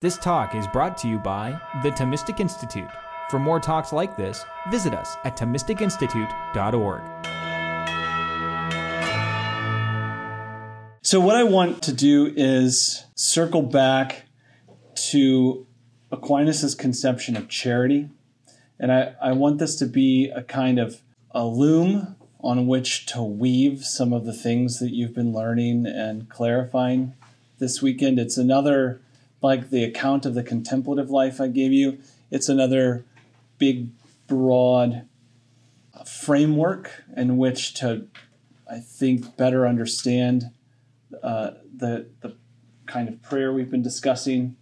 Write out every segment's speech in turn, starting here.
This talk is brought to you by the Thomistic Institute. For more talks like this, visit us at ThomisticInstitute.org. So, what I want to do is circle back to Aquinas' conception of charity. And I, I want this to be a kind of a loom on which to weave some of the things that you've been learning and clarifying this weekend. It's another like the account of the contemplative life I gave you, it's another big, broad framework in which to, I think, better understand uh, the, the kind of prayer we've been discussing.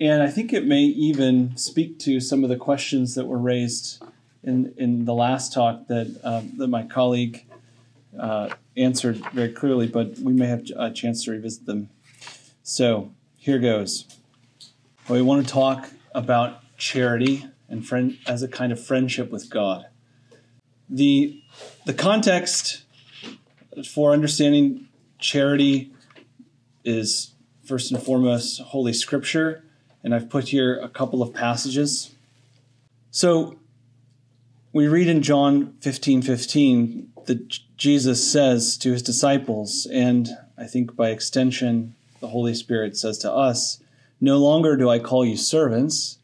And I think it may even speak to some of the questions that were raised in, in the last talk that, um, that my colleague uh, answered very clearly, but we may have a chance to revisit them. So here goes. We want to talk about charity and friend as a kind of friendship with God. The the context for understanding charity is first and foremost Holy Scripture, and I've put here a couple of passages. So we read in John 15 15 that Jesus says to his disciples, and I think by extension, the Holy Spirit says to us, no longer do I call you servants,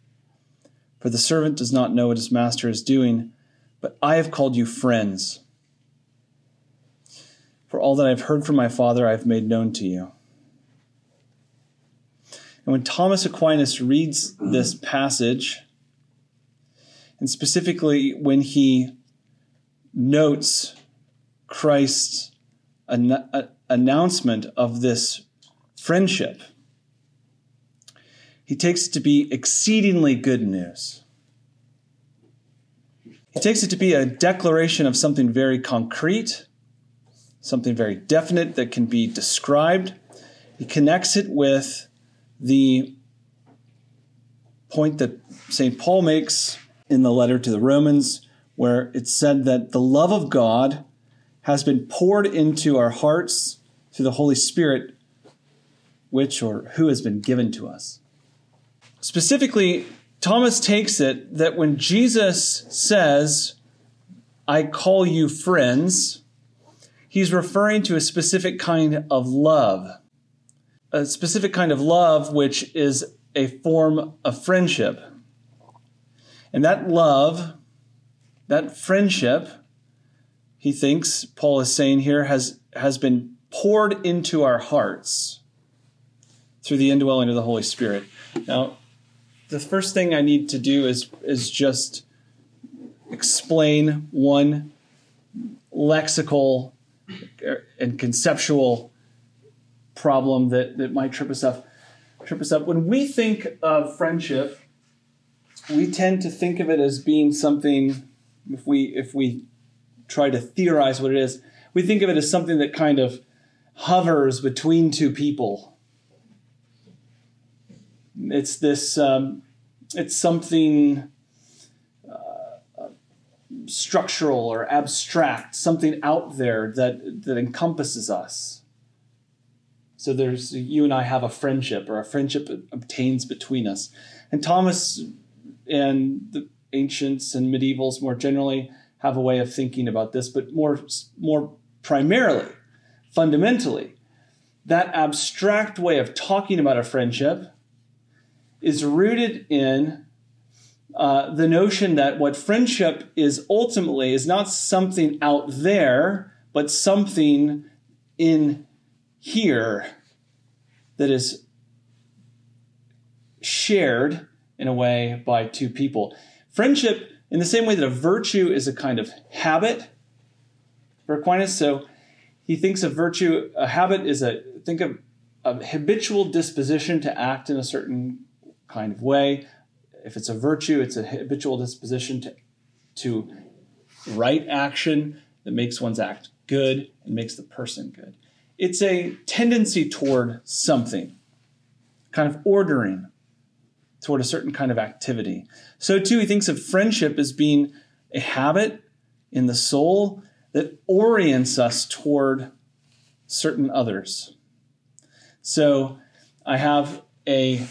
for the servant does not know what his master is doing, but I have called you friends. For all that I've heard from my Father, I've made known to you. And when Thomas Aquinas reads this passage, and specifically when he notes Christ's an- announcement of this friendship, he takes it to be exceedingly good news. He takes it to be a declaration of something very concrete, something very definite that can be described. He connects it with the point that St. Paul makes in the letter to the Romans, where it's said that the love of God has been poured into our hearts through the Holy Spirit, which or who has been given to us. Specifically, Thomas takes it that when Jesus says, I call you friends, he's referring to a specific kind of love, a specific kind of love which is a form of friendship. And that love, that friendship, he thinks, Paul is saying here, has, has been poured into our hearts through the indwelling of the Holy Spirit. Now, the first thing I need to do is is just explain one lexical and conceptual problem that, that might trip us up trip us up. When we think of friendship, we tend to think of it as being something if we if we try to theorize what it is, we think of it as something that kind of hovers between two people it's this. Um, it's something uh, structural or abstract, something out there that that encompasses us. So there's you and I have a friendship, or a friendship obtains between us. And Thomas and the ancients and medievals more generally have a way of thinking about this, but more more primarily, fundamentally, that abstract way of talking about a friendship is rooted in uh, the notion that what friendship is ultimately is not something out there, but something in here that is shared in a way by two people. Friendship, in the same way that a virtue is a kind of habit for Aquinas, so he thinks of virtue, a habit is a, think of a habitual disposition to act in a certain kind of way. If it's a virtue, it's a habitual disposition to, to right action that makes one's act good and makes the person good. It's a tendency toward something, kind of ordering toward a certain kind of activity. So, too, he thinks of friendship as being a habit in the soul that orients us toward certain others. So, I have a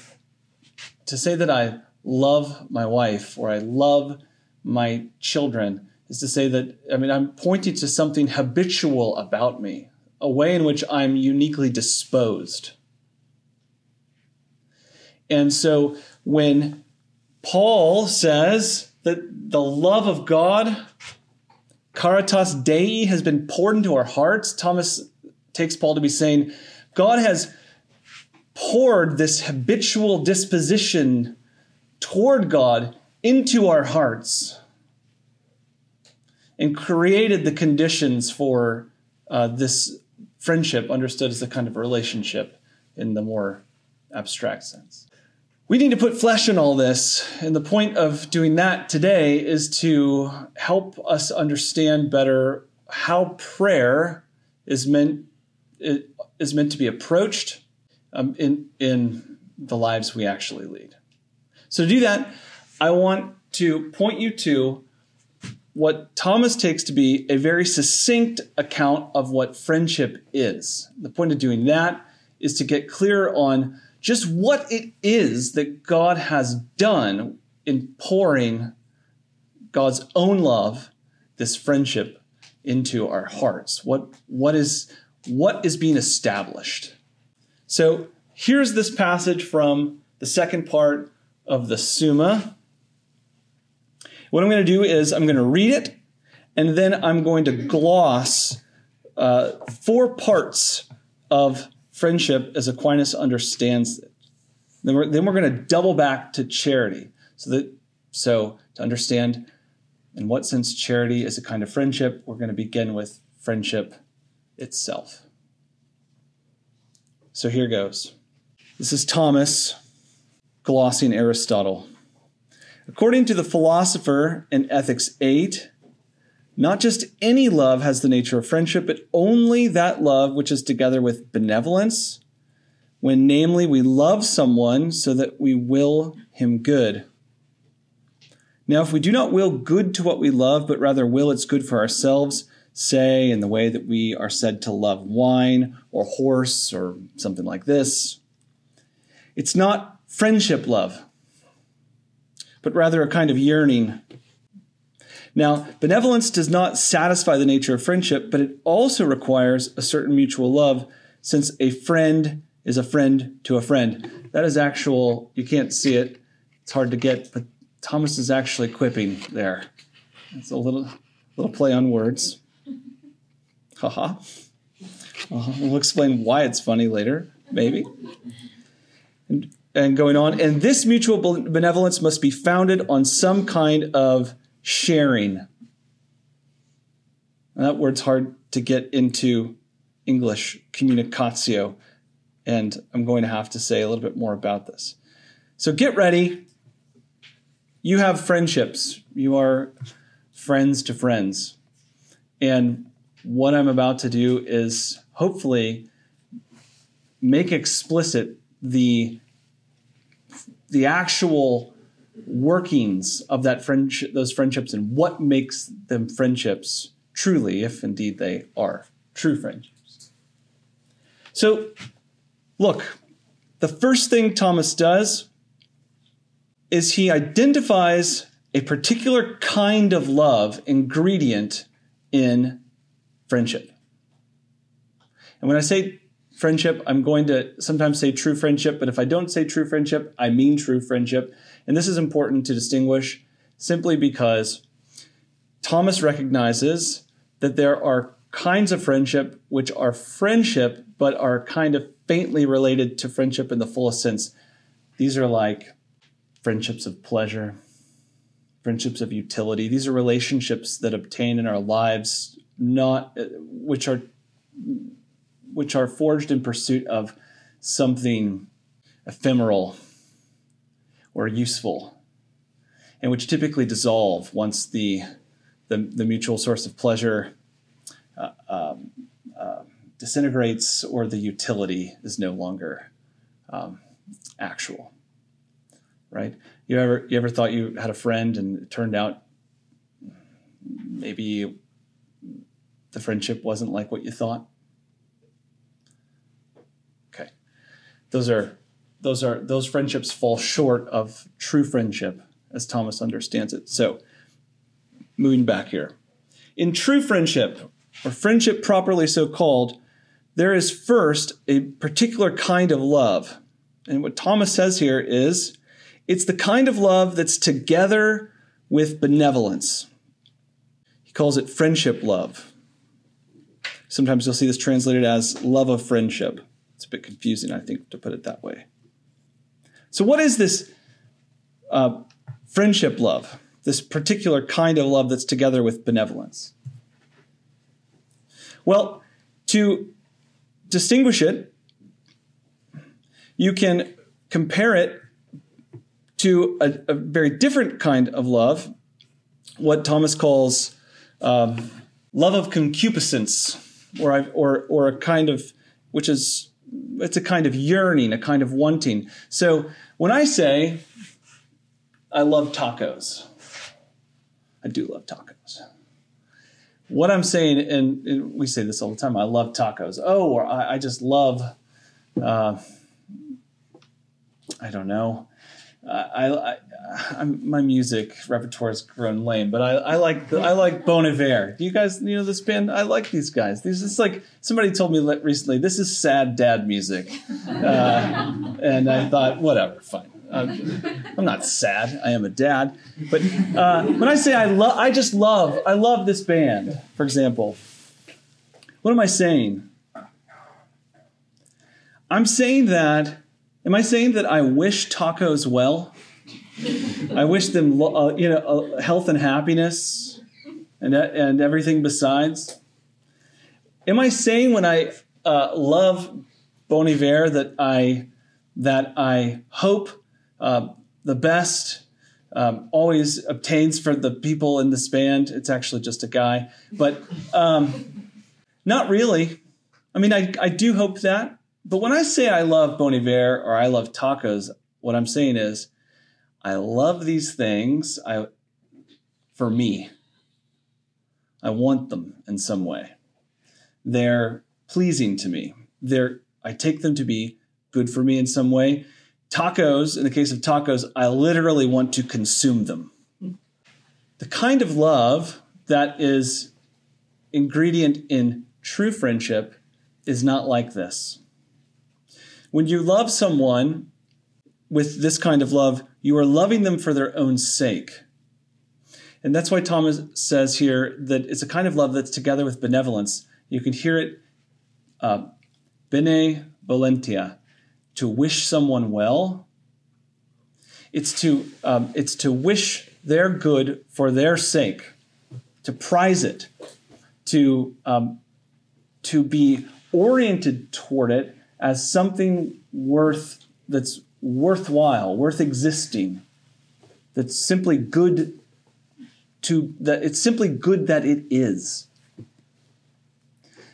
to say that I love my wife or I love my children is to say that, I mean, I'm pointing to something habitual about me, a way in which I'm uniquely disposed. And so when Paul says that the love of God, caritas Dei, has been poured into our hearts, Thomas takes Paul to be saying, God has poured this habitual disposition toward God into our hearts and created the conditions for uh, this friendship, understood as a kind of relationship in the more abstract sense. We need to put flesh in all this, and the point of doing that today is to help us understand better how prayer is meant is meant to be approached um, in in the lives we actually lead. So to do that, I want to point you to what Thomas takes to be a very succinct account of what friendship is. The point of doing that is to get clear on just what it is that God has done in pouring God's own love, this friendship, into our hearts. What, what, is, what is being established? So here's this passage from the second part of the Summa. What I'm going to do is I'm going to read it, and then I'm going to gloss uh, four parts of friendship as Aquinas understands it. Then we're, then we're going to double back to charity. So that so to understand in what sense charity is a kind of friendship, we're going to begin with friendship itself. So here goes. This is Thomas glossing Aristotle. According to the philosopher in Ethics 8, not just any love has the nature of friendship, but only that love which is together with benevolence, when namely we love someone so that we will him good. Now, if we do not will good to what we love, but rather will its good for ourselves, say in the way that we are said to love wine or horse or something like this, it's not friendship love, but rather a kind of yearning now, benevolence does not satisfy the nature of friendship, but it also requires a certain mutual love, since a friend is a friend to a friend. That is actual, you can't see it, it's hard to get, but Thomas is actually quipping there. It's a little, little play on words. Haha. Uh, we'll explain why it's funny later, maybe. And, and going on, and this mutual benevolence must be founded on some kind of sharing. And that word's hard to get into English, communicatio, and I'm going to have to say a little bit more about this. So get ready. You have friendships. You are friends to friends. And what I'm about to do is hopefully make explicit the the actual workings of that friendship, those friendships, and what makes them friendships truly, if indeed they are true friendships. So, look, the first thing Thomas does is he identifies a particular kind of love ingredient in friendship. And when I say friendship, I'm going to sometimes say true friendship, but if I don't say true friendship, I mean true friendship. And this is important to distinguish simply because Thomas recognizes that there are kinds of friendship which are friendship but are kind of faintly related to friendship in the fullest sense. These are like friendships of pleasure, friendships of utility. These are relationships that obtain in our lives not which are which are forged in pursuit of something ephemeral or useful, and which typically dissolve once the, the, the mutual source of pleasure uh, um, uh, disintegrates or the utility is no longer um, actual. Right? You ever you ever thought you had a friend and it turned out maybe the friendship wasn't like what you thought? Okay, those are those are those friendships fall short of true friendship as Thomas understands it. So, moving back here. In true friendship, or friendship properly so called, there is first a particular kind of love. And what Thomas says here is it's the kind of love that's together with benevolence. He calls it friendship love. Sometimes you'll see this translated as love of friendship. It's a bit confusing, I think, to put it that way. So, what is this uh, friendship love? This particular kind of love that's together with benevolence? Well, to distinguish it, you can compare it to a, a very different kind of love, what Thomas calls um, love of concupiscence, or, I or, or a kind of, which is, it's a kind of yearning, a kind of wanting. So when I say, I love tacos, I do love tacos. What I'm saying, and, and we say this all the time, I love tacos. Oh, or I, I just love, uh, I don't know, I, I, my music repertoire has grown lame, but I, I like the, I like Bon Iver. Do you guys you know this band? I like these guys. It's like somebody told me recently. This is sad dad music, uh, and I thought whatever, fine. I'm, I'm, not sad. I am a dad, but uh, when I say I love, I just love. I love this band. For example, what am I saying? I'm saying that Am I saying that I wish tacos well? I wish them, uh, you know, uh, health and happiness, and and everything besides. Am I saying when I uh, love Bon Iver that I that I hope uh, the best um, always obtains for the people in this band? It's actually just a guy, but um, not really. I mean, I I do hope that, but when I say I love Bon Iver or I love tacos, what I'm saying is I love these things I, for me. I want them in some way. They're pleasing to me. They're, I take them to be good for me in some way. Tacos, in the case of tacos, I literally want to consume them. The kind of love that is ingredient in true friendship is not like this. When you love someone with this kind of love, you are loving them for their own sake. And that's why Thomas says here that it's a kind of love that's together with benevolence. You can hear it, uh, bene volentia, to wish someone well. It's to, um, it's to wish their good for their sake, to prize it, to, um, to be oriented toward it as something worth that's worthwhile, worth existing, that's simply good to that it's simply good that it is.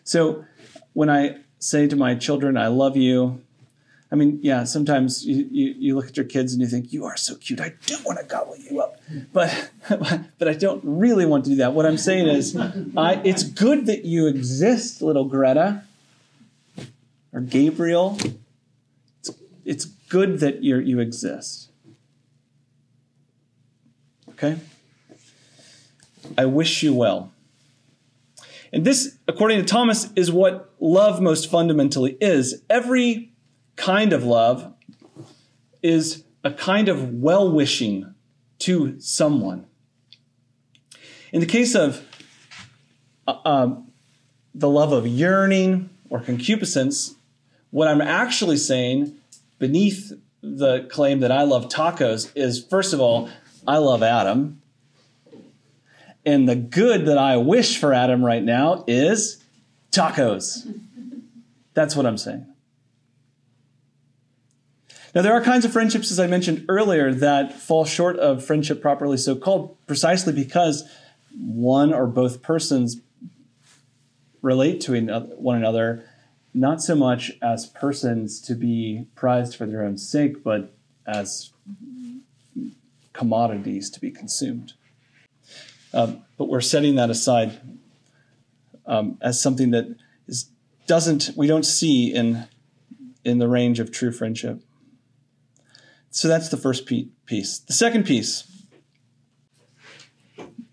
So when I say to my children, I love you, I mean, yeah, sometimes you, you, you, look at your kids and you think, you are so cute. I do want to gobble you up. But, but I don't really want to do that. What I'm saying is, I, it's good that you exist, little Greta or Gabriel. It's, it's good that you you exist. Okay? I wish you well. And this, according to Thomas, is what love most fundamentally is. Every kind of love is a kind of well wishing to someone. In the case of uh, um, the love of yearning or concupiscence, what I'm actually saying beneath the claim that I love tacos is first of all, I love Adam. And the good that I wish for Adam right now is tacos. That's what I'm saying. Now, there are kinds of friendships, as I mentioned earlier, that fall short of friendship properly so called precisely because one or both persons relate to one another not so much as persons to be prized for their own sake, but as commodities to be consumed. Um, but we're setting that aside um, as something that is, doesn't we don't see in in the range of true friendship. So that's the first piece. The second piece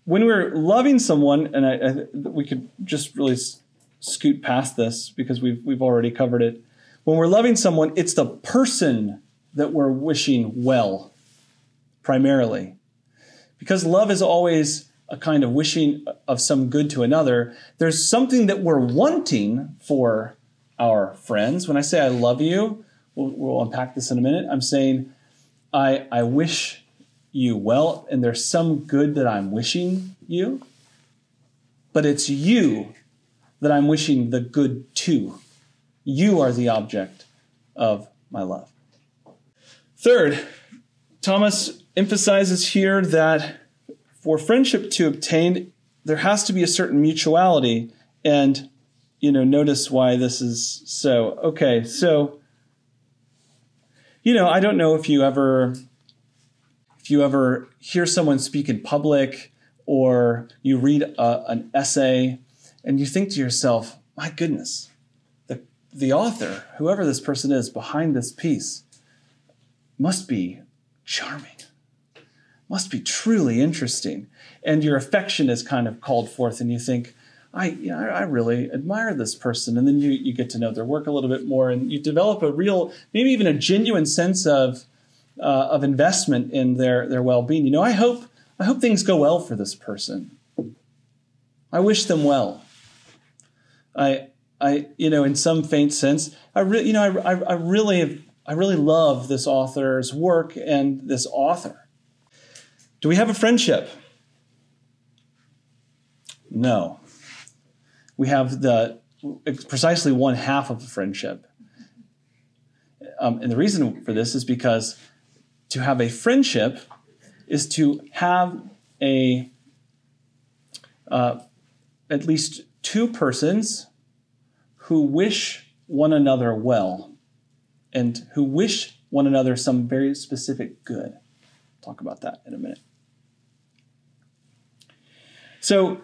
when we're loving someone, and I, I, we could just really scoot past this because we've we've already covered it. When we're loving someone, it's the person that we're wishing well, primarily, because love is always a kind of wishing of some good to another. There's something that we're wanting for our friends. When I say I love you, we'll, we'll unpack this in a minute. I'm saying I I wish you well, and there's some good that I'm wishing you, but it's you that I'm wishing the good to. You are the object of my love. Third, Thomas emphasizes here that for friendship to obtain, there has to be a certain mutuality. And, you know, notice why this is so. Okay, so, you know, I don't know if you ever if you ever hear someone speak in public or you read a, an essay and you think to yourself, my goodness, the, the author, whoever this person is behind this piece, must be charming, must be truly interesting. And your affection is kind of called forth, and you think, I, you know, I really admire this person. And then you, you get to know their work a little bit more, and you develop a real, maybe even a genuine sense of uh, of investment in their, their well-being. You know, I hope I hope things go well for this person. I wish them well. I I you know in some faint sense I really you know I, I, I really I really love this author's work and this author. Do we have a friendship? No. We have the precisely one half of a friendship. Um, and the reason for this is because to have a friendship is to have a uh, at least two persons who wish one another well and who wish one another some very specific good. talk about that in a minute. So,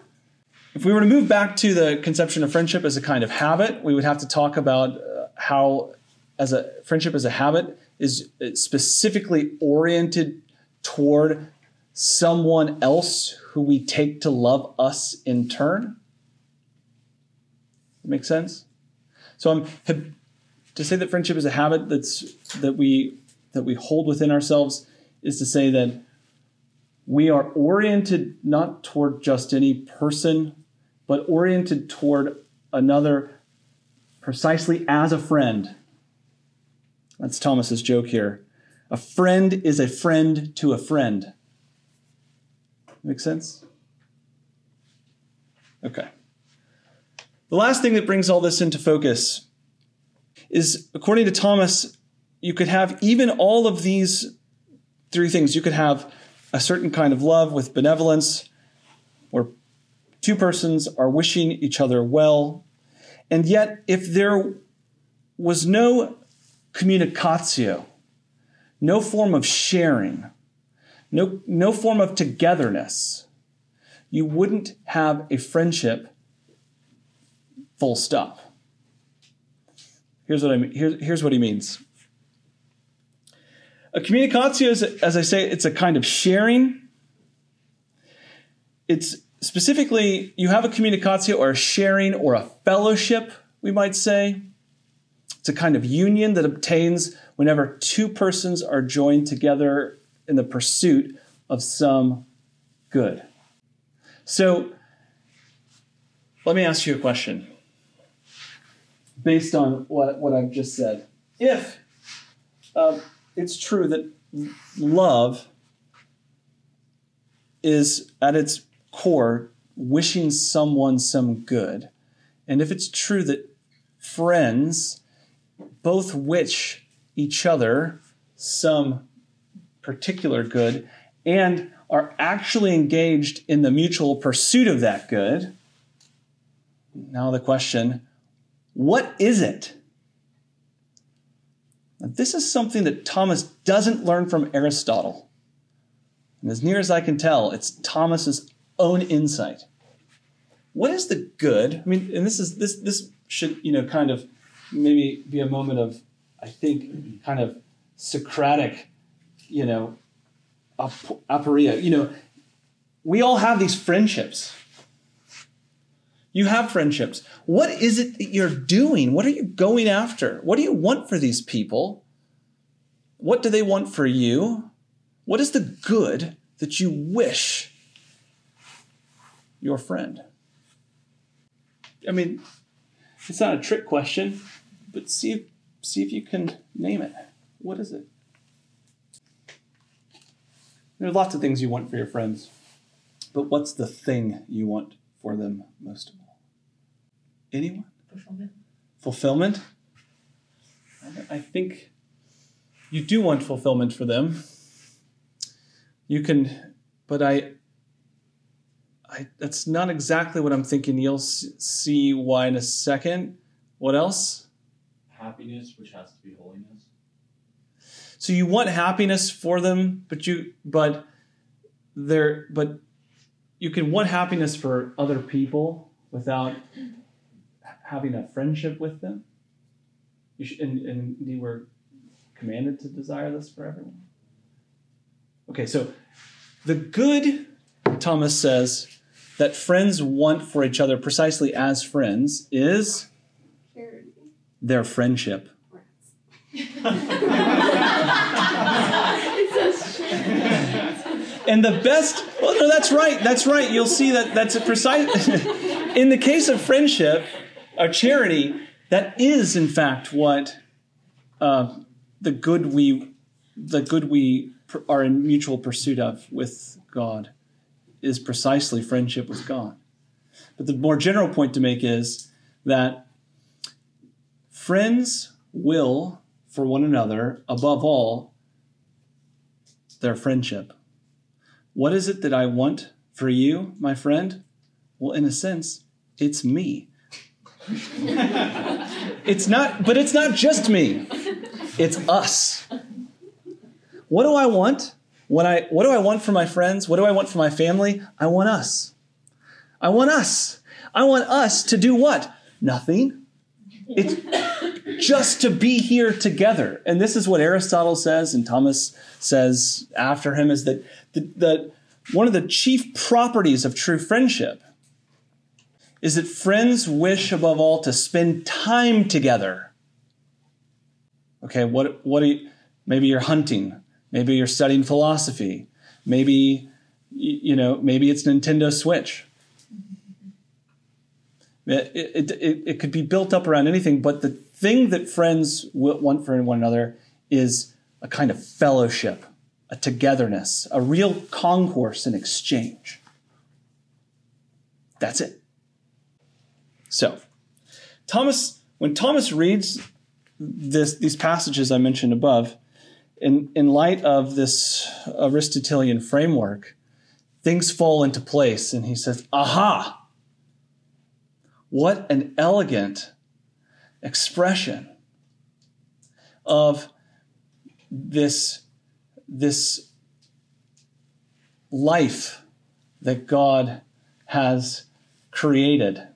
if we were to move back to the conception of friendship as a kind of habit, we would have to talk about uh, how, as a friendship as a habit, is specifically oriented toward someone else who we take to love us in turn. Make sense? So um, I'm to say that friendship is a habit that's that we that we hold within ourselves is to say that we are oriented not toward just any person, but oriented toward another precisely as a friend that's Thomas's joke here. A friend is a friend to a friend. Make sense? Okay. The last thing that brings all this into focus is according to Thomas, you could have even all of these three things. You could have a certain kind of love with benevolence, where two persons are wishing each other well. And yet, if there was no communicatio, no form of sharing, no, no form of togetherness, you wouldn't have a friendship full stop. Here's what I mean. Here, here's what he means. A communicatio is, as I say, it's a kind of sharing. It's specifically, you have a communicatio or a sharing or a fellowship, we might say. It's a kind of union that obtains whenever two persons are joined together in the pursuit of some good. So, let me ask you a question based on what, what I've just said. If uh, it's true that love is at its core wishing someone some good, and if it's true that friends both wish each other some particular good and are actually engaged in the mutual pursuit of that good. Now, the question what is it? Now, this is something that Thomas doesn't learn from Aristotle. And as near as I can tell, it's Thomas's own insight. What is the good? I mean, and this is this this should, you know, kind of maybe be a moment of, I think, kind of Socratic you know, aporia. You know, we all have these friendships. You have friendships. What is it that you're doing? What are you going after? What do you want for these people? What do they want for you? What is the good that you wish your friend? I mean, it's not a trick question, but see if, see if you can name it. What is it? There are lots of things you want for your friends, but what's the thing you want for them most of all? Anyone? Fulfillment. Fulfillment? I think you do want fulfillment for them. You can, but I, I that's not exactly what I'm thinking. You'll s- see why in a second. What else? happiness, which has to be holiness. So you want happiness for them, but you but there but you can want happiness for other people without having a friendship with them. You should, and, and you were commanded to desire this for everyone. Okay, so the good, Thomas says, that friends want for each other precisely as friends is their friendship. it says charity. And the best, well, no, that's right. That's right. You'll see that that's a precise. in the case of friendship, or charity, that is in fact what uh, the good we, the good we pr- are in mutual pursuit of with God, is precisely friendship with God. But the more general point to make is that friends will for one another above all their friendship. What is it that I want for you, my friend? Well, in a sense, it's me. It's not, but it's not just me. It's us. What do I want? When I what do I want for my friends? What do I want for my family? I want us. I want us. I want us to do what? Nothing. It's just to be here together. And this is what Aristotle says, and Thomas says after him is that the, the, one of the chief properties of true friendship is that friends wish above all to spend time together. Okay, what, what you, maybe you're hunting, maybe you're studying philosophy, maybe, you know, maybe it's Nintendo Switch. It, it, it, it could be built up around anything, but the thing that friends want for one another is a kind of fellowship, a togetherness, a real concourse and exchange. That's it. So, Thomas, when Thomas reads this, these passages I mentioned above, in, in light of this Aristotelian framework, things fall into place, and he says, Aha! What an elegant expression of this, this life that God has created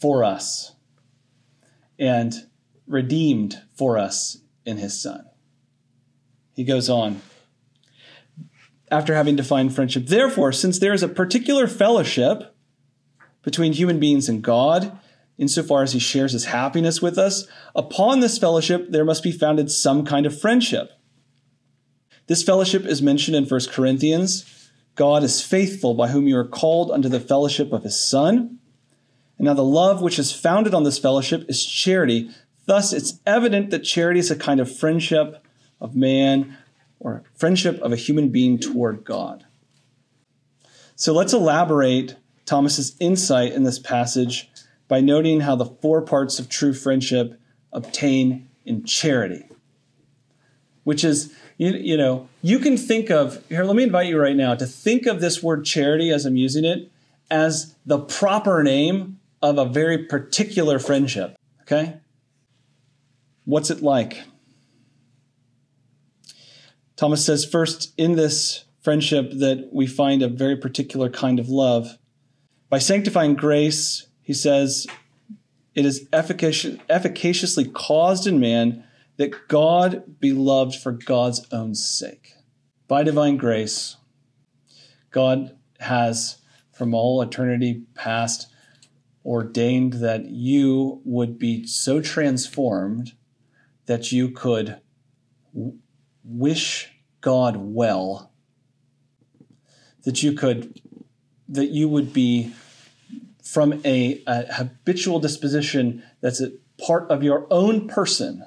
for us and redeemed for us in his Son. He goes on after having defined friendship. Therefore, since there is a particular fellowship between human beings and God, insofar as he shares his happiness with us, upon this fellowship there must be founded some kind of friendship. This fellowship is mentioned in 1 Corinthians. God is faithful, by whom you are called unto the fellowship of his Son. And now the love which is founded on this fellowship is charity. Thus, it's evident that charity is a kind of friendship of man or friendship of a human being toward God. So let's elaborate Thomas's insight in this passage by noting how the four parts of true friendship obtain in charity, which is, you, you know, you can think of, here, let me invite you right now to think of this word charity as I'm using it as the proper name of a very particular friendship, okay? What's it like? Thomas says, first, in this friendship, that we find a very particular kind of love. By sanctifying grace, he says, it is efficacious, efficaciously caused in man that God be loved for God's own sake. by divine grace, God has from all eternity past ordained that you would be so transformed that you could w- wish God well, that you could, that you would be from a, a habitual disposition that's a part of your own person,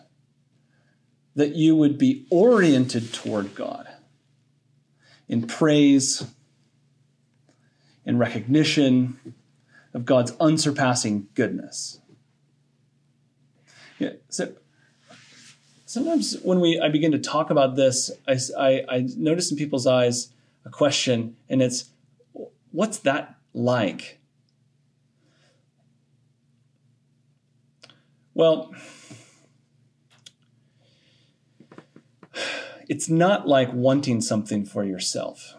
that you would be oriented toward God in praise, in recognition of God's unsurpassing goodness. Yeah, so sometimes when we I begin to talk about this, I, I, I notice in people's eyes a question, and it's, what's that like? Well, it's not like wanting something for yourself.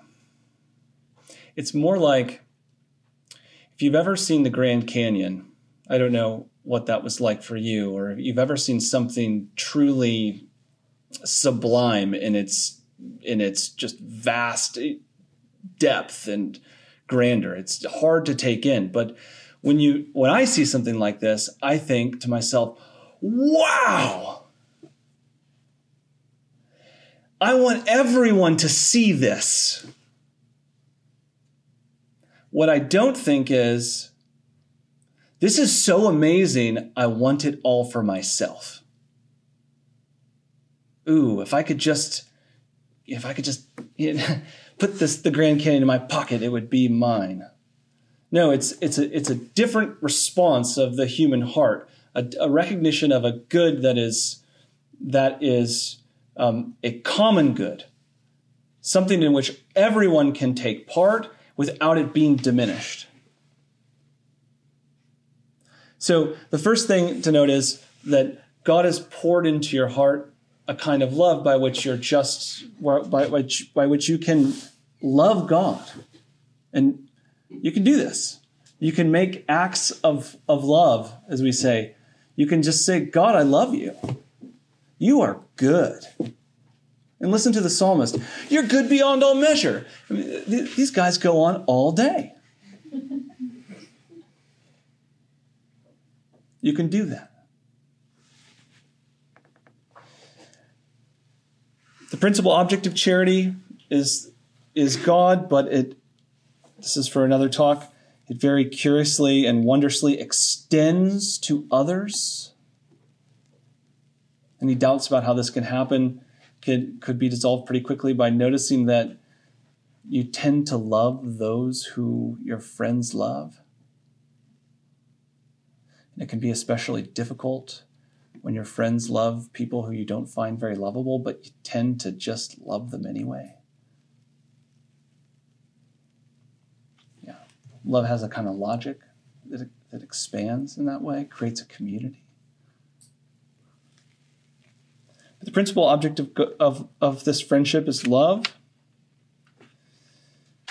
It's more like if you've ever seen the Grand Canyon, I don't know what that was like for you, or if you've ever seen something truly sublime in its in its just vast depth and grandeur. It's hard to take in, but when you when I see something like this, I think to myself, "Wow! I want everyone to see this." What I don't think is this is so amazing, I want it all for myself. Ooh, if I could just if I could just you know, put this the Grand Canyon in my pocket, it would be mine. No, it's it's a it's a different response of the human heart, a, a recognition of a good that is that is um, a common good, something in which everyone can take part without it being diminished. So the first thing to note is that God has poured into your heart a kind of love by which you're just by which by which you can love God and you can do this. You can make acts of, of love, as we say. You can just say, God, I love you. You are good. And listen to the psalmist. You're good beyond all measure. I mean, th- these guys go on all day. You can do that. The principal object of charity is, is God, but it this is for another talk. It very curiously and wondrously extends to others. Any doubts about how this can happen could, could be dissolved pretty quickly by noticing that you tend to love those who your friends love. And it can be especially difficult when your friends love people who you don't find very lovable, but you tend to just love them anyway. Yeah, love has a kind of logic that, that expands in that way, creates a community. But the principal object of, of, of this friendship is love.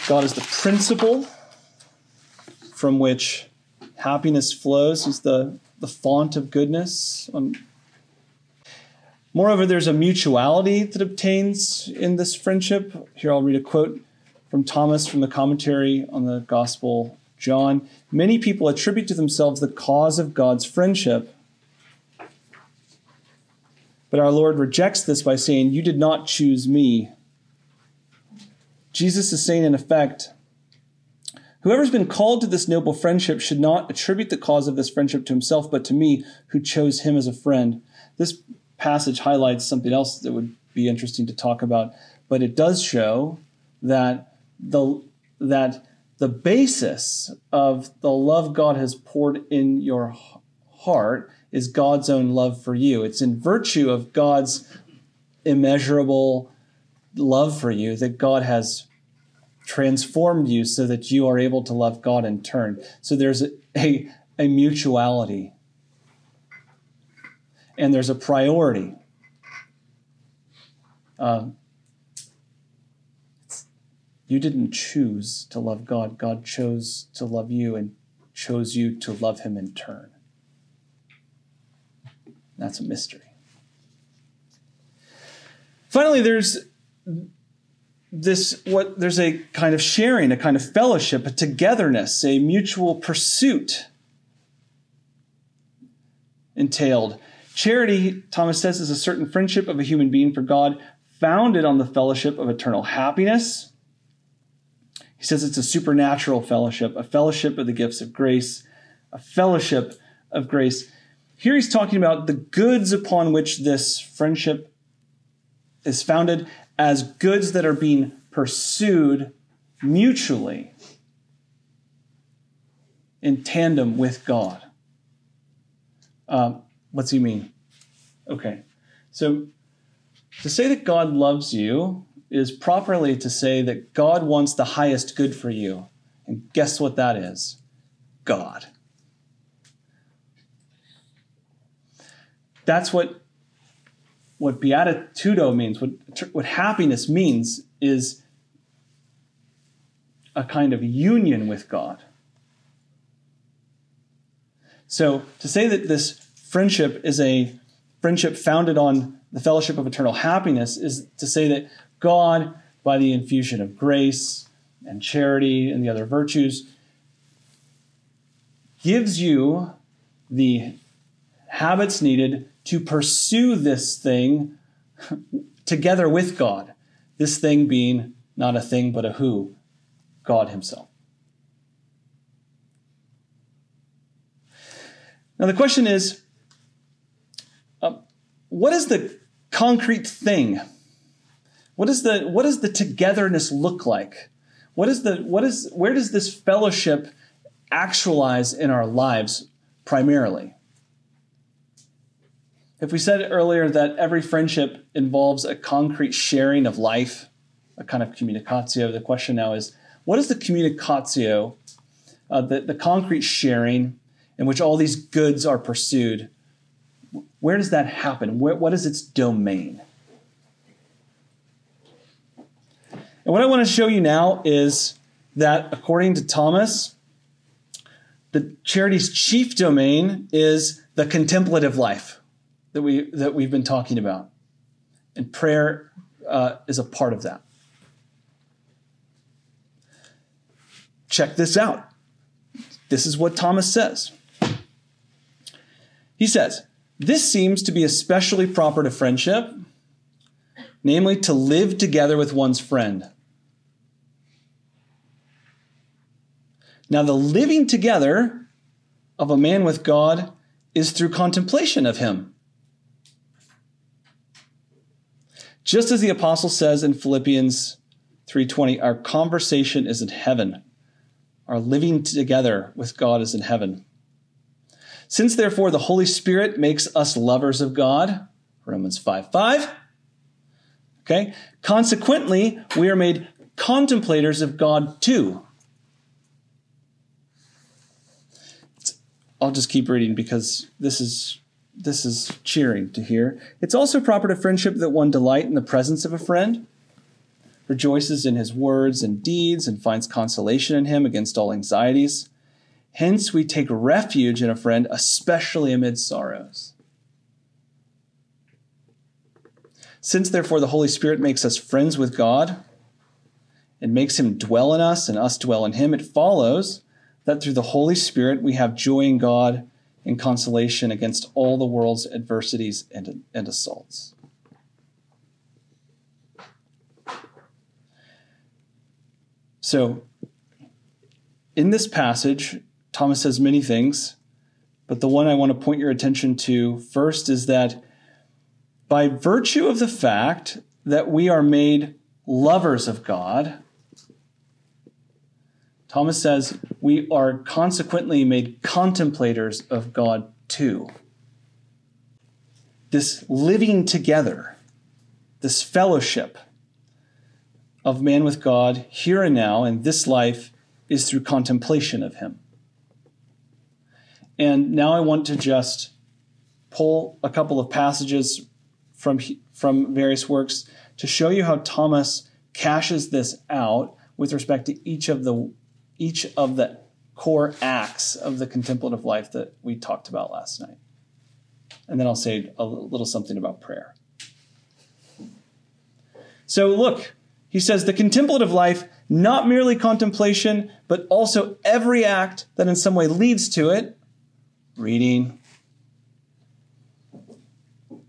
God is the principle from which happiness flows. He's the, the font of goodness. Um, moreover, there's a mutuality that obtains in this friendship. Here I'll read a quote from Thomas from the commentary on the Gospel John. Many people attribute to themselves the cause of God's friendship. But our Lord rejects this by saying, You did not choose me. Jesus is saying, in effect, Whoever's been called to this noble friendship should not attribute the cause of this friendship to himself, but to me, who chose him as a friend. This passage highlights something else that would be interesting to talk about, but it does show that the that the basis of the love God has poured in your heart is God's own love for you. It's in virtue of God's immeasurable love for you that God has transformed you so that you are able to love God in turn. So there's a, a, a mutuality and there's a priority. Um, you didn't choose to love God. God chose to love you and chose you to love him in turn. That's a mystery. Finally, there's this what there's a kind of sharing, a kind of fellowship, a togetherness, a mutual pursuit entailed. Charity, Thomas says, is a certain friendship of a human being for God, founded on the fellowship of eternal happiness. He says it's a supernatural fellowship, a fellowship of the gifts of grace, a fellowship of grace. Here he's talking about the goods upon which this friendship is founded as goods that are being pursued mutually in tandem with God. Um, what's he mean? Okay, so to say that God loves you is properly to say that God wants the highest good for you. And guess what that is? God. That's what what beatitudo means, what, what happiness means, is a kind of union with God. So to say that this friendship is a friendship founded on the fellowship of eternal happiness is to say that God, by the infusion of grace and charity and the other virtues, gives you the habits needed to pursue this thing together with God. This thing being not a thing, but a who? God Himself. Now, the question is uh, what is the concrete thing? What, is the, what does the togetherness look like? What is the, what is, where does this fellowship actualize in our lives primarily? If we said earlier that every friendship involves a concrete sharing of life, a kind of communicatio, the question now is what is the communicatio, uh, the, the concrete sharing in which all these goods are pursued? Where does that happen? Where, what is its domain? And what I want to show you now is that according to Thomas, the charity's chief domain is the contemplative life that we that we've been talking about, and prayer uh, is a part of that. Check this out. This is what Thomas says. He says, This seems to be especially proper to friendship, namely to live together with one's friend. Now, the living together of a man with God is through contemplation of him. Just as the apostle says in Philippians 3:20, our conversation is in heaven. Our living together with God is in heaven. Since therefore the Holy Spirit makes us lovers of God, Romans 5 5. Okay, consequently, we are made contemplators of God too. I'll just keep reading because this is this is cheering to hear. It's also proper to friendship that one delight in the presence of a friend, rejoices in his words and deeds, and finds consolation in him against all anxieties. Hence, we take refuge in a friend, especially amid sorrows. Since, therefore, the Holy Spirit makes us friends with God and makes him dwell in us and us dwell in him, it follows that through the Holy Spirit we have joy in God and consolation against all the world's adversities and, and assaults. So, in this passage, Thomas says many things, but the one I want to point your attention to first is that by virtue of the fact that we are made lovers of God, Thomas says we are consequently made contemplators of God too. This living together, this fellowship of man with God here and now in this life is through contemplation of Him. And now I want to just pull a couple of passages from, from various works to show you how Thomas cashes this out with respect to each of the each of the core acts of the contemplative life that we talked about last night. And then I'll say a little something about prayer. So, look, he says the contemplative life, not merely contemplation, but also every act that in some way leads to it reading,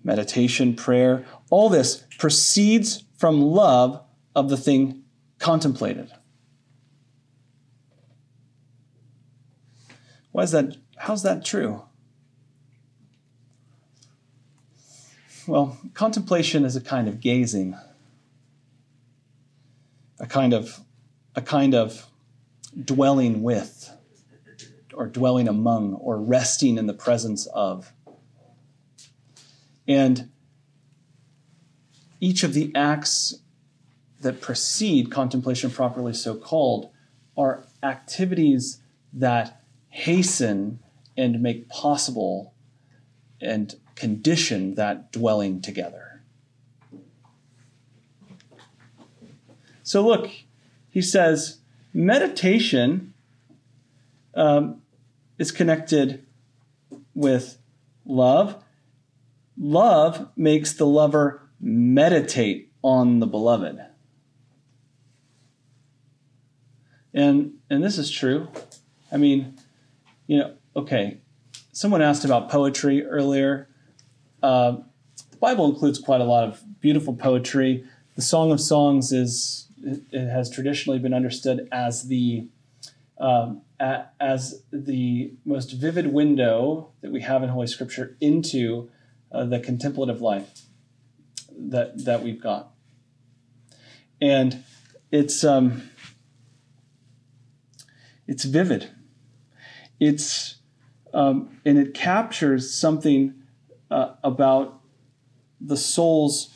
meditation, prayer, all this proceeds from love of the thing contemplated. Why is that? How's that true? Well, contemplation is a kind of gazing, a kind of a kind of dwelling with, or dwelling among, or resting in the presence of. And each of the acts that precede contemplation properly so called are activities that hasten and make possible and condition that dwelling together. So, look, he says meditation um, is connected with love. Love makes the lover meditate on the beloved. And, and this is true. I mean, you know, okay, someone asked about poetry earlier. Uh, the Bible includes quite a lot of beautiful poetry. The Song of Songs is it has traditionally been understood as the um, as the most vivid window that we have in Holy Scripture into uh, the contemplative life that that we've got, and it's um, it's vivid. It's um, and it captures something uh, about the soul's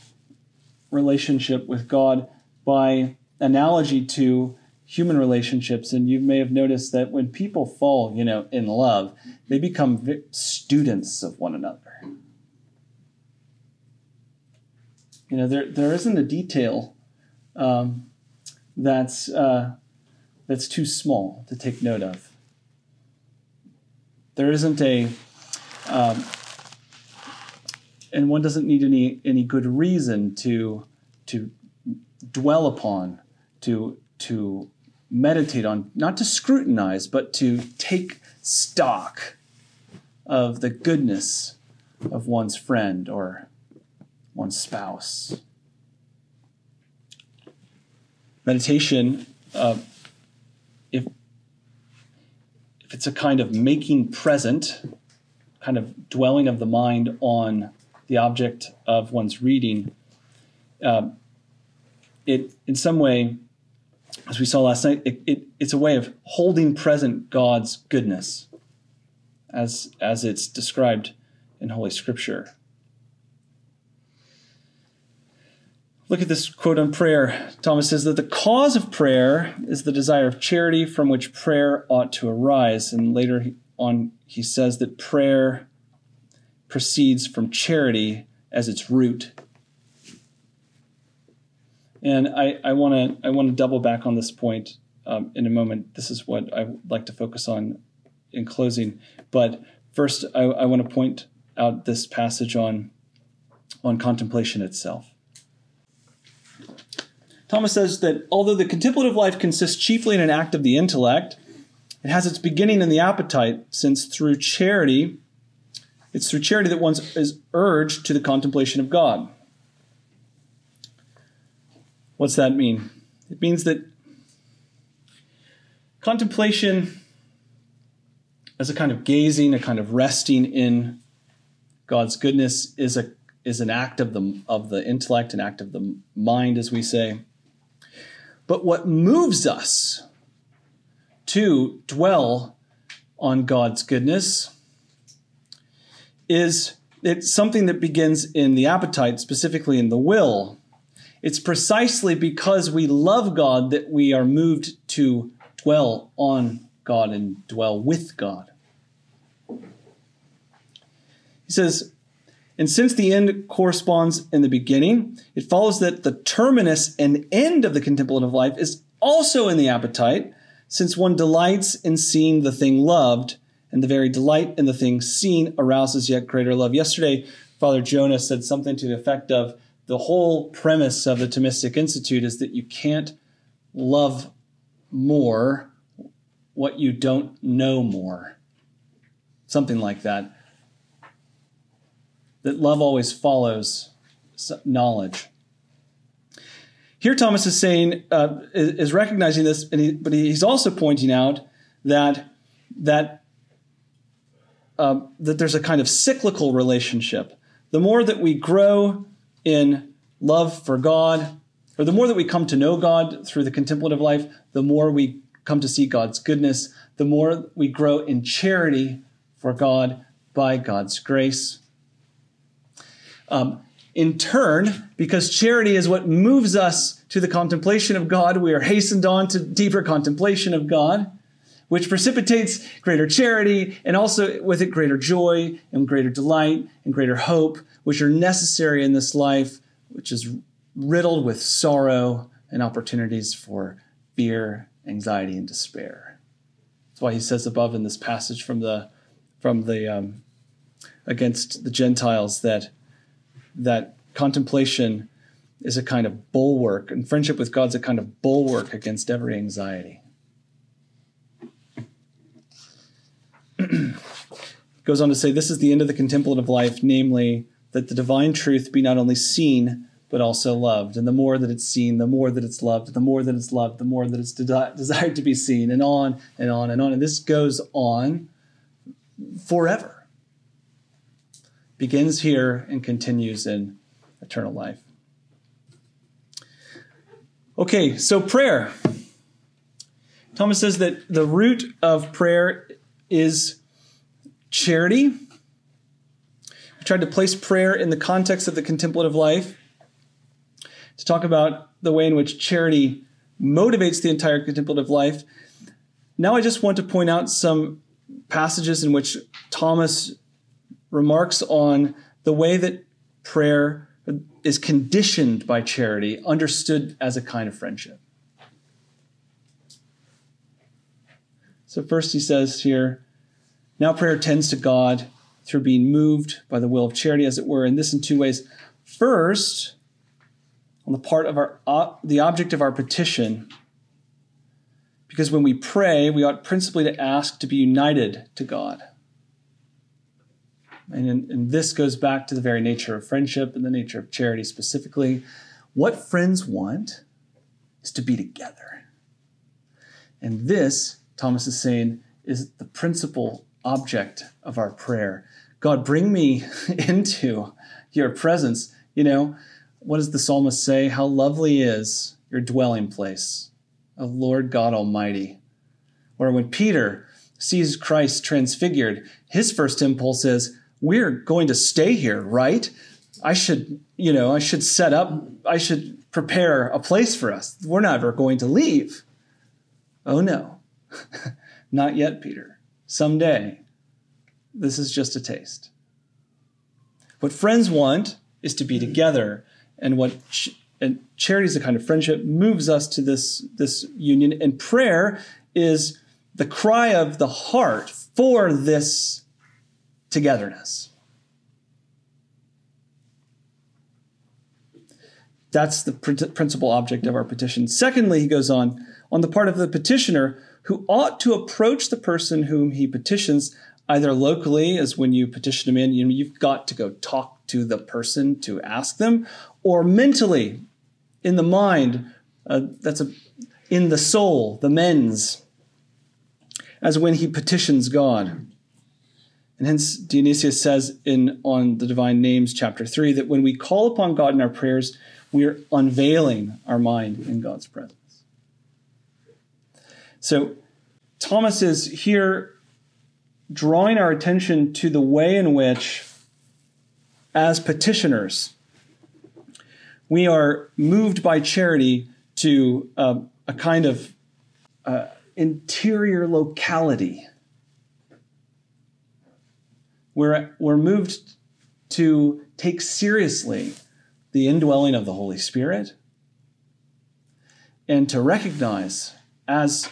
relationship with God by analogy to human relationships. And you may have noticed that when people fall, you know, in love, they become students of one another. You know, there there isn't a detail um, that's uh, that's too small to take note of. There isn't a um, and one doesn't need any any good reason to to dwell upon, to to meditate on, not to scrutinize, but to take stock of the goodness of one's friend or one's spouse. Meditation, uh, if if it's a kind of making present, kind of dwelling of the mind on the object of one's reading, uh, it in some way, as we saw last night, it, it, it's a way of holding present God's goodness, as as it's described in Holy Scripture. Look at this quote on prayer. Thomas says that the cause of prayer is the desire of charity from which prayer ought to arise. And later on, he says that prayer proceeds from charity as its root. And I want to I want to double back on this point um, in a moment. This is what I would like to focus on in closing. But first, I, I want to point out this passage on on contemplation itself. Thomas says that although the contemplative life consists chiefly in an act of the intellect, it has its beginning in the appetite, since through charity it's through charity that one is urged to the contemplation of God. What's that mean? It means that contemplation as a kind of gazing, a kind of resting in God's goodness is a is an act of the of the intellect, an act of the mind, as we say. But what moves us to dwell on God's goodness is it's something that begins in the appetite, specifically in the will. It's precisely because we love God that we are moved to dwell on God and dwell with God. He says, and since the end corresponds in the beginning, it follows that the terminus and end of the contemplative life is also in the appetite, since one delights in seeing the thing loved and the very delight in the thing seen arouses yet greater love. Yesterday, Father Jonah said something to the effect of the whole premise of the Thomistic Institute is that you can't love more what you don't know more. Something like that. That love always follows knowledge. Here, Thomas is saying, uh, is recognizing this, he, but he's also pointing out that that uh, that there's a kind of cyclical relationship. The more that we grow in love for God, or the more that we come to know God through the contemplative life, the more we come to see God's goodness, the more we grow in charity for God by God's grace. Um, in turn, because charity is what moves us to the contemplation of God, we are hastened on to deeper contemplation of God, which precipitates greater charity and also with it greater joy and greater delight and greater hope, which are necessary in this life, which is riddled with sorrow and opportunities for fear, anxiety, and despair. That's why he says above in this passage from the from the um, against the Gentiles that that contemplation is a kind of bulwark, and friendship with God's a kind of bulwark against every anxiety. Goes on to say, This is the end of the contemplative life, namely, that the divine truth be not only seen, but also loved. And the more that it's seen, the more that it's loved, the more that it's loved, the more that it's de- desired to be seen, and on and on and on. And this goes on forever begins here and continues in eternal life. Okay, so prayer. Thomas says that the root of prayer is charity. We tried to place prayer in the context of the contemplative life to talk about the way in which charity motivates the entire contemplative life. Now, I just want to point out some passages in which Thomas remarks on the way that prayer is conditioned by charity, understood as a kind of friendship. So, first he says here, now prayer tends to God through being moved by the will of charity, as it were, and this in two ways. First, on the part of our uh, the object of our petition, because when we pray, we ought principally to ask to be united to God. And, and this goes back to the very nature of friendship and the nature of charity specifically. What friends want is to be together. And this, Thomas is saying, is the principal object of our prayer. God, bring me into your presence. You know, what does the psalmist say? How lovely is your dwelling place, O Lord God Almighty. Or when Peter sees Christ transfigured, his first impulse is, we're going to stay here, right? I should, you know, I should set up, I should prepare a place for us. We're never going to leave. Oh no, not yet, Peter. Someday. This is just a taste. What friends want is to be together, and what ch- and charity is a kind of friendship moves us to this this union. And prayer is the cry of the heart for this togetherness. That's the principal object of our petition. Secondly, he goes on, on the part of the petitioner, who ought to approach the person whom he petitions either locally, as when you petition him in, you know, you've got to go talk to the person to ask them, or mentally, in the mind, uh, that's a, in the soul, the mens, as when he petitions God. And hence Dionysius says in on the Divine Names, chapter three, that when we call upon God in our prayers, we are unveiling our mind in God's presence. So Thomas is here drawing our attention to the way in which, as petitioners, we are moved by charity to uh, a kind of uh, interior locality we're, we're moved to take seriously the indwelling of the Holy Spirit and to recognize as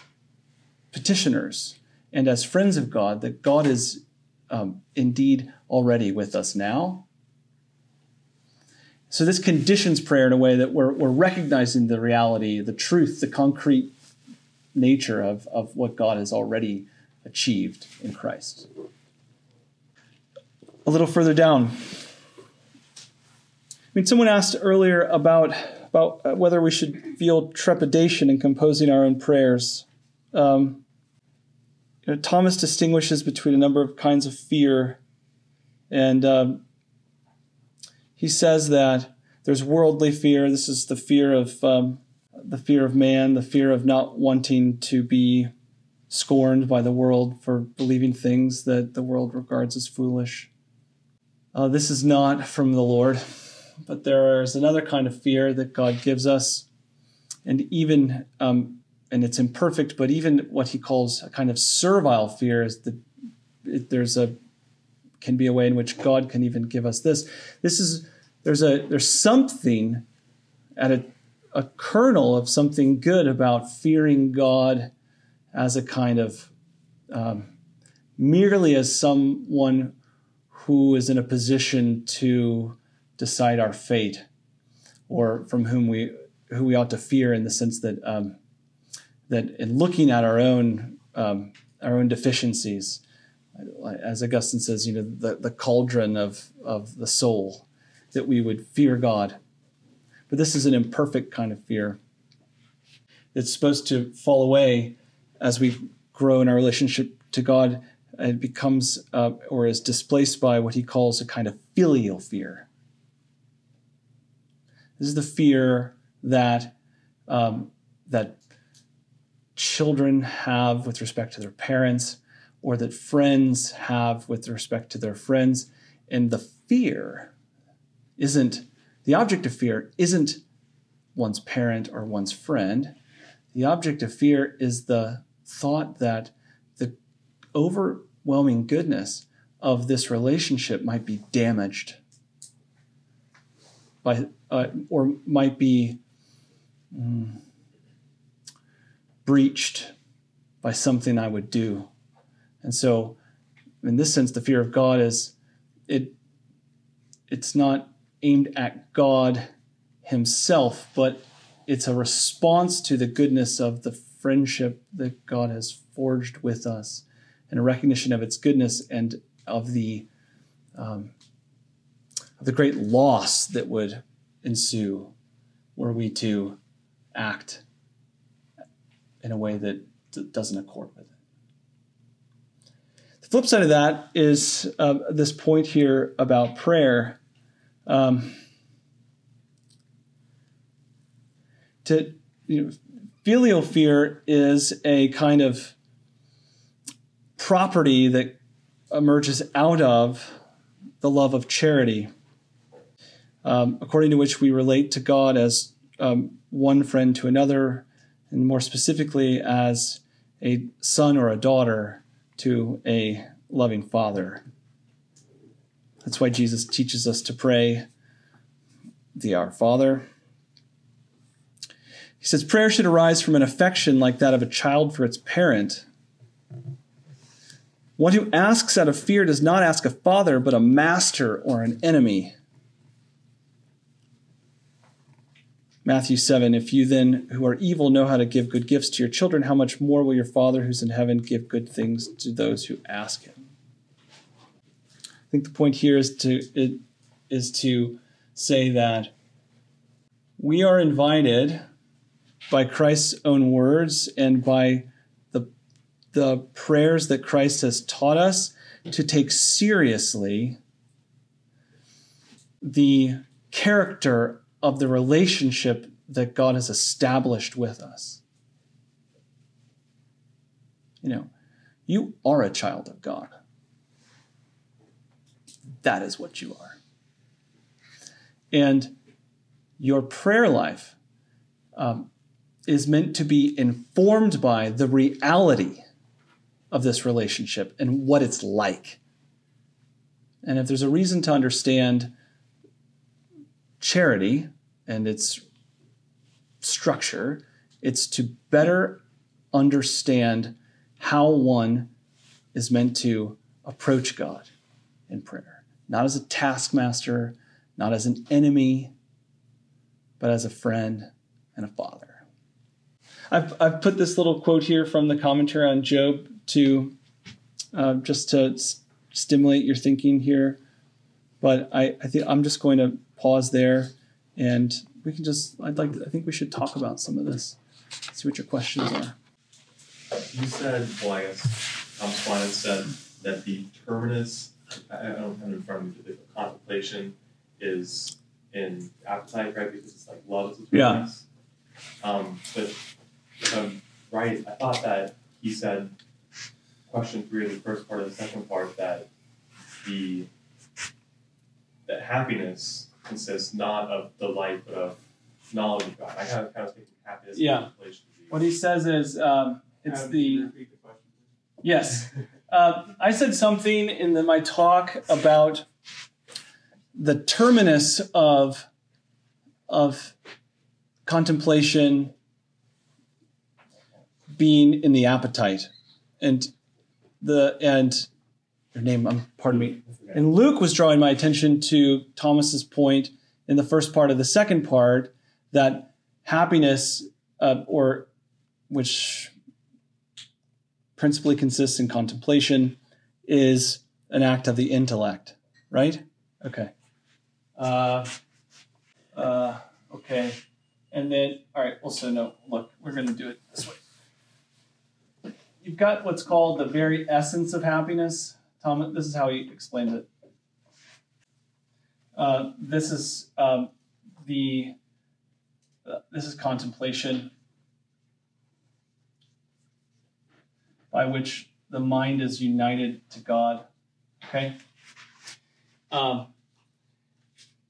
petitioners and as friends of God that God is um, indeed already with us now. so this conditions prayer in a way that we're, we're recognizing the reality, the truth, the concrete nature of, of what God has already achieved in Christ. A little further down. I mean, someone asked earlier about, about uh, whether we should feel trepidation in composing our own prayers. Um, you know, Thomas distinguishes between a number of kinds of fear, and um, he says that there's worldly fear. This is the fear of um, the fear of man, the fear of not wanting to be scorned by the world for believing things that the world regards as foolish. Uh, this is not from the Lord, but there is another kind of fear that God gives us, and even um, and it's imperfect, but even what He calls a kind of servile fear is that there's a can be a way in which God can even give us this. This is there's a there's something at a a kernel of something good about fearing God as a kind of um, merely as someone who is in a position to decide our fate, or from whom we who we ought to fear in the sense that um, that in looking at our own um, our own deficiencies, as Augustine says, you know, the, the cauldron of of the soul, that we would fear God but this is an imperfect kind of fear. It's supposed to fall away as we grow in our relationship to God. It becomes uh, or is displaced by what he calls a kind of filial fear. This is the fear that um, that children have with respect to their parents, or that friends have with respect to their friends, and the fear isn't the object of fear isn't one's parent or one's friend. The object of fear is the thought that overwhelming goodness of this relationship might be damaged by, uh, or might be mm, breached by something I would do. And so, in this sense, the fear of God is it. It's not aimed at God Himself, but it's a response to the goodness of the friendship that God has forged with us, and a recognition of its goodness and of the um, of the great loss that would ensue were we to act in a way that doesn't accord with it. The flip side of that is uh, this point here about prayer um, to you know, filial fear is a kind of property that emerges out of the love of charity, um, according to which we relate to God as um, one friend to another, and more specifically as a son or a daughter to a loving father. That's why Jesus teaches us to pray the Our Father. He says prayer should arise from an affection like that of a child for its parent. One who asks out of fear does not ask a father, but a master or an enemy. Matthew 7 If you then, who are evil, know how to give good gifts to your children, how much more will your Father who's in heaven give good things to those who ask him? I think the point here is to it, is to say that we are invited by Christ's own words and by the prayers that Christ has taught us to take seriously the character of the relationship that God has established with us. You know, you are a child of God that is what you are. And your prayer life um, is meant to be informed by the reality of this relationship and what it's like. And if there's a reason to understand charity and its structure, it's to better understand how one is meant to approach God in prayer not as a taskmaster, not as an enemy, but as a friend and a father. I've, I've put this little quote here from the commentary on Job to uh, just to s- stimulate your thinking here. But I, I think I'm just going to pause there and we can just I'd like I think we should talk about some of this. See what your questions are. You said, well, I guess Thomas Aquinas said that the terminus, I, I don't have it in front of me, but the contemplation is in appetite, right? Because it's like love is the Yeah. Um, but if I'm right, I thought that he said, question three of the first part of the second part, that the that happiness consists not of delight but of knowledge of God. I kind of kind of thinking happiness and Yeah. contemplation What he says is um, it's the repeat the question, yes. Uh, I said something in the, my talk about the terminus of of contemplation being in the appetite, and the and your name. Um, pardon me. And Luke was drawing my attention to Thomas's point in the first part of the second part that happiness, uh, or which principally consists in contemplation, is an act of the intellect, right? Okay. Uh, uh, okay. And then, all right, also, no, look, we're going to do it this way. You've got what's called the very essence of happiness. Tom, this is how he explains it. Uh, this is um, the uh, this is contemplation by which the mind is united to God. Okay. Um,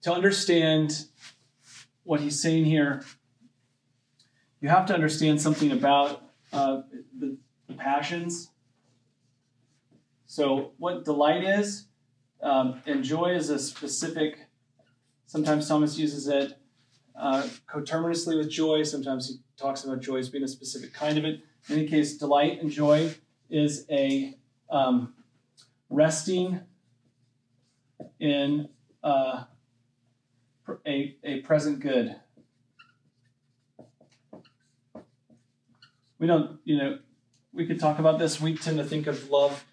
to understand what he's saying here, you have to understand something about uh, the, the passions. So, what delight is, um, and joy is a specific. Sometimes Thomas uses it uh, coterminously with joy. Sometimes he talks about joy as being a specific kind of it. In any case, delight and joy is a um, resting in uh, a, a present good. We don't, you know, we could talk about this. We tend to think of love,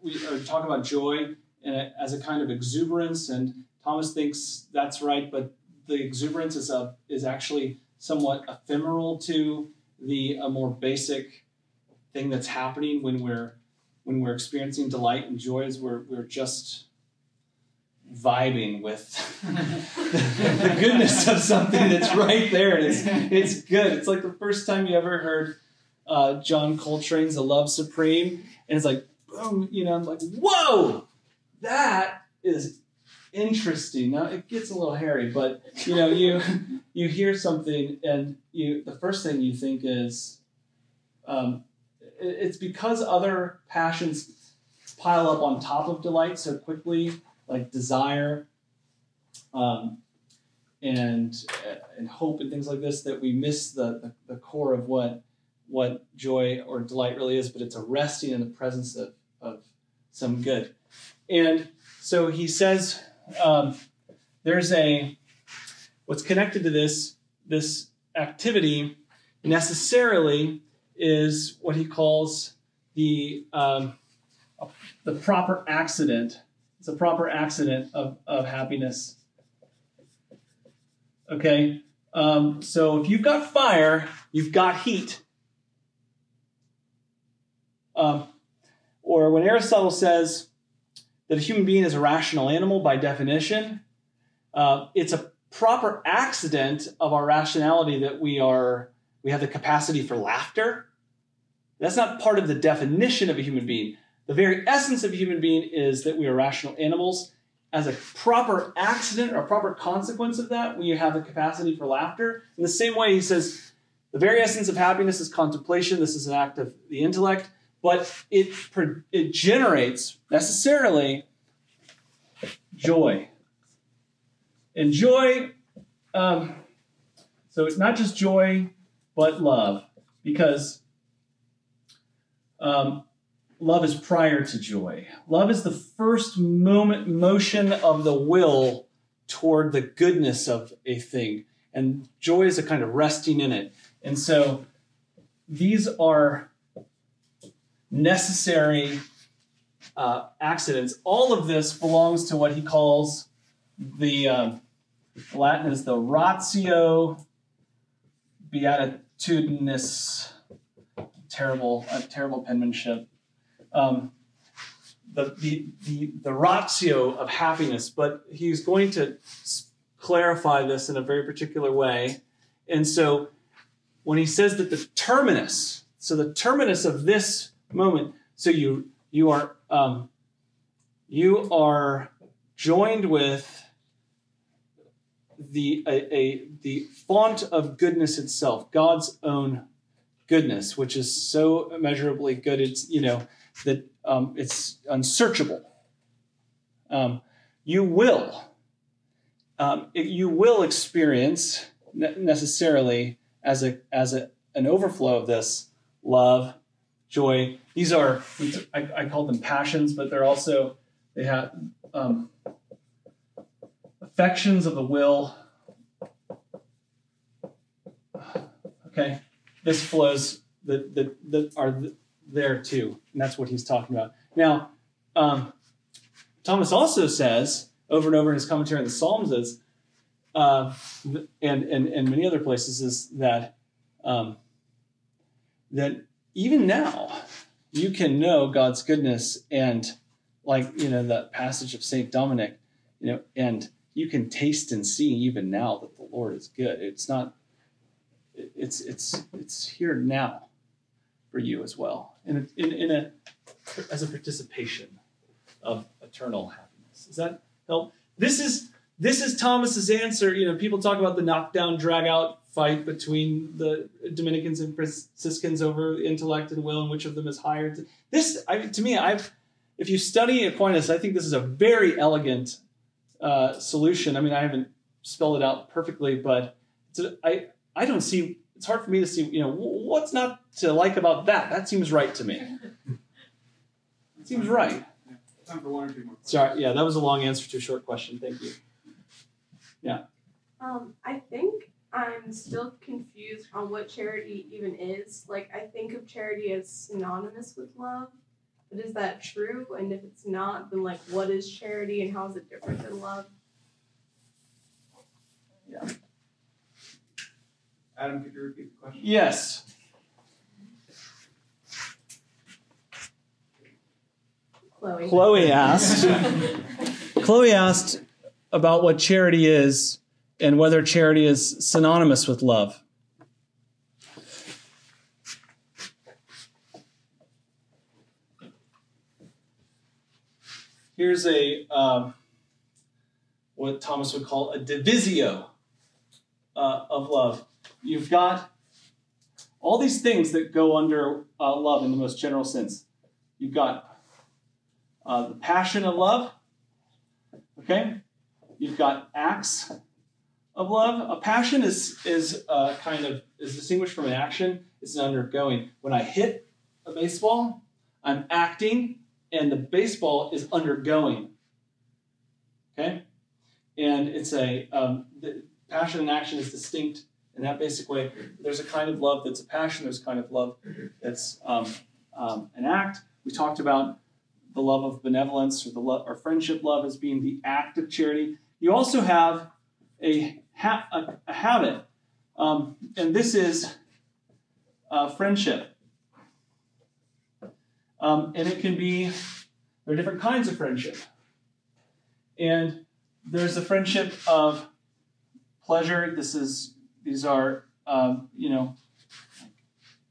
we or talk about joy a, as a kind of exuberance, and Thomas thinks that's right, but the exuberance is a is actually somewhat ephemeral to the a more basic thing that's happening when we're when we're experiencing delight and joy is we're we're just vibing with the, the goodness of something that's right there and it's it's good it's like the first time you ever heard uh, John Coltrane's "The Love Supreme" and it's like boom you know I'm like whoa that is interesting. Now it gets a little hairy but you know you you hear something and you the first thing you think is um, it's because other passions pile up on top of delight so quickly, like desire um, and and hope and things like this, that we miss the, the, the core of what what joy or delight really is. But it's a resting in the presence of, of some good. And so he says um, there's a what's connected to this this activity necessarily is what he calls the um, the proper accident. It's a proper accident of, of happiness. Okay, um, so if you've got fire, you've got heat. Um, or when Aristotle says that a human being is a rational animal by definition, uh, it's a proper accident of our rationality that we are we have the capacity for laughter. That's not part of the definition of a human being. The very essence of a human being is that we are rational animals. As a proper accident or a proper consequence of that, we have the capacity for laughter. In the same way, he says the very essence of happiness is contemplation. This is an act of the intellect, but it, it generates necessarily joy. And joy, um, so it's not just joy, but love, because um, love is prior to joy. Love is the first moment motion of the will toward the goodness of a thing. and joy is a kind of resting in it. And so these are necessary uh, accidents. All of this belongs to what he calls the um, Latin is the ratio beatitudinis. Terrible, uh, terrible penmanship. Um, the, the, the, the ratio of happiness, but he's going to clarify this in a very particular way. And so when he says that the terminus, so the terminus of this moment, so you you are um, you are joined with the a, a the font of goodness itself, God's own goodness, which is so immeasurably good. It's you know that um, it's unsearchable. Um, you will um, it- you will experience ne- necessarily as a as a, an overflow of this love, joy. These are I, I call them passions, but they're also they have um, affections of the will. Okay, this flows that that that are th- there too, and that's what he's talking about. Now, um, Thomas also says over and over in his commentary on the Psalms is, uh, and, and and many other places is that um, that even now you can know God's goodness and like you know that passage of Saint Dominic, you know, and you can taste and see even now that the Lord is good. It's not. It's it's it's here now for you as well, in a, in, in a as a participation of eternal happiness. Does that help? This is this is Thomas's answer. You know, people talk about the knockdown, drag out fight between the Dominicans and Franciscans over intellect and will, and which of them is higher. This, I, to me, I've if you study Aquinas, I think this is a very elegant uh, solution. I mean, I haven't spelled it out perfectly, but it's a, I I don't see. It's hard for me to see. You know, what's not to like about that? That seems right to me. It seems right. Time for one or two more. Sorry, yeah, that was a long answer to a short question. Thank you. Yeah. Um, I think I'm still confused on what charity even is. Like, I think of charity as synonymous with love, but is that true? And if it's not, then like, what is charity and how is it different than love? Yeah. Adam, could you repeat the question? Yes. Chloe. Chloe asked. Chloe asked about what charity is and whether charity is synonymous with love. Here's a um, what Thomas would call a divisio uh, of love. You've got all these things that go under uh, love in the most general sense. You've got uh, the passion of love. Okay, you've got acts of love. A passion is is uh, kind of is distinguished from an action. It's an undergoing. When I hit a baseball, I'm acting, and the baseball is undergoing. Okay, and it's a um, passion and action is distinct in that basic way. There's a kind of love that's a passion. There's a kind of love that's um, um, an act. We talked about the love of benevolence or the love or friendship love as being the act of charity. You also have a, ha- a, a habit, um, and this is uh, friendship. Um, and it can be there are different kinds of friendship, and there's the friendship of pleasure. This is these are um, you know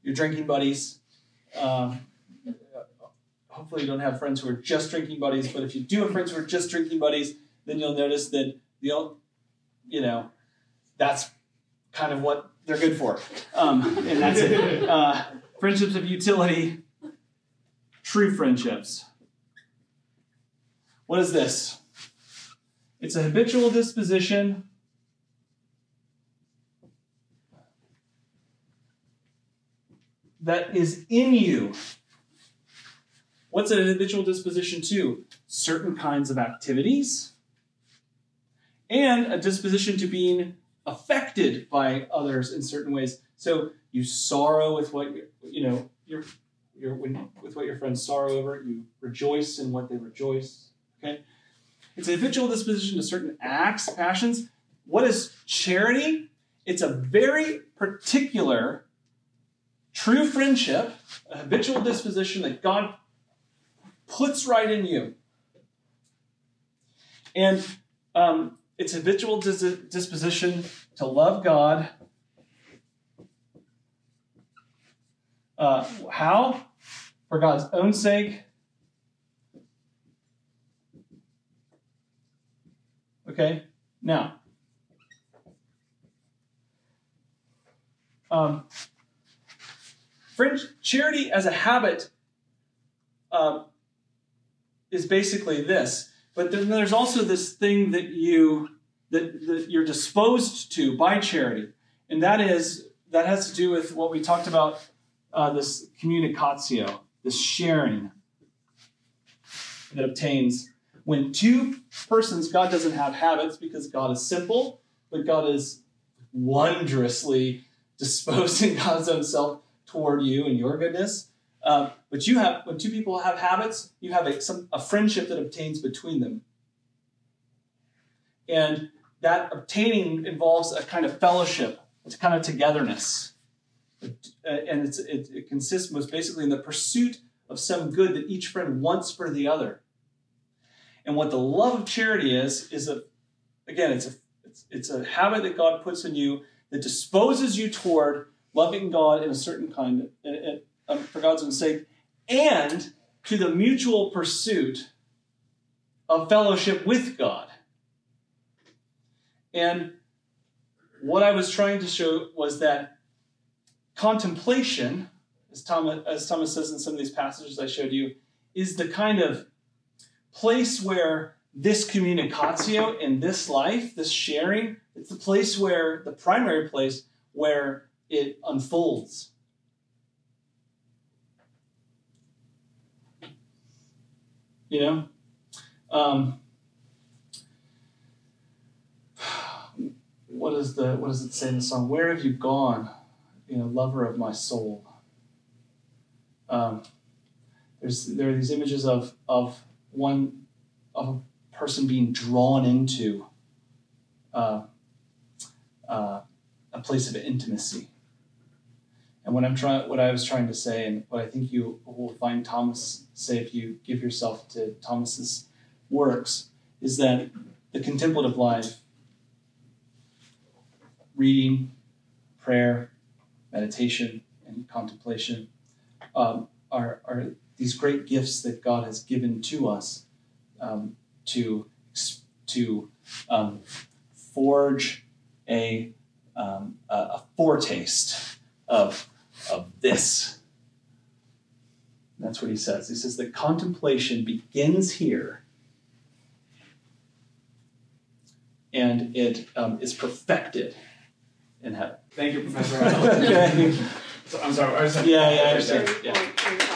your drinking buddies. Um, hopefully you don't have friends who are just drinking buddies, but if you do have friends who are just drinking buddies, then you'll notice that the you know that's kind of what they're good for, um, and that's it. Uh, friendships of utility, true friendships. What is this? It's a habitual disposition. That is in you. What's an habitual disposition to? Certain kinds of activities and a disposition to being affected by others in certain ways. So you sorrow with what you know you're, you're when, with what your friends sorrow over. You rejoice in what they rejoice. Okay, it's a habitual disposition to certain acts, passions. What is charity? It's a very particular, true friendship, a habitual disposition that God puts right in you. And um, it's habitual dis- disposition to love God. Uh, how? For God's own sake. Okay, now, um, charity as a habit uh, is basically this. But then there's also this thing that you that, that you're disposed to by charity, and that is that has to do with what we talked about uh, this communicatio, this sharing that obtains when two persons. God doesn't have habits because God is simple, but God is wondrously disposing God's own self toward you and your goodness. Um, but you have when two people have habits, you have a, some, a friendship that obtains between them, and that obtaining involves a kind of fellowship. It's a kind of togetherness, and it, it consists most basically in the pursuit of some good that each friend wants for the other. And what the love of charity is is a, again, it's a it's, it's a habit that God puts in you that disposes you toward loving God in a certain kind, um, for God's own sake, and to the mutual pursuit of fellowship with God. And what I was trying to show was that contemplation, as Thomas, as Thomas says in some of these passages I showed you, is the kind of place where this communicatio in this life, this sharing, it's the place where, the primary place where it unfolds. You know? Um, what is the what does it say in the song? Where have you gone, you know, lover of my soul? Um, there's there are these images of of one of a person being drawn into uh, uh, a place of intimacy. And what I'm trying, what I was trying to say, and what I think you will find Thomas say if you give yourself to Thomas's works, is that the contemplative life, reading, prayer, meditation, and contemplation, um, are, are these great gifts that God has given to us um, to to um, forge a, um, a, a foretaste of of this. That's what he says. He says that contemplation begins here and it um, is perfected in heaven. Thank you, Professor. okay. So, I'm sorry. I have Yeah, yeah, I understand. Yeah. Very point, very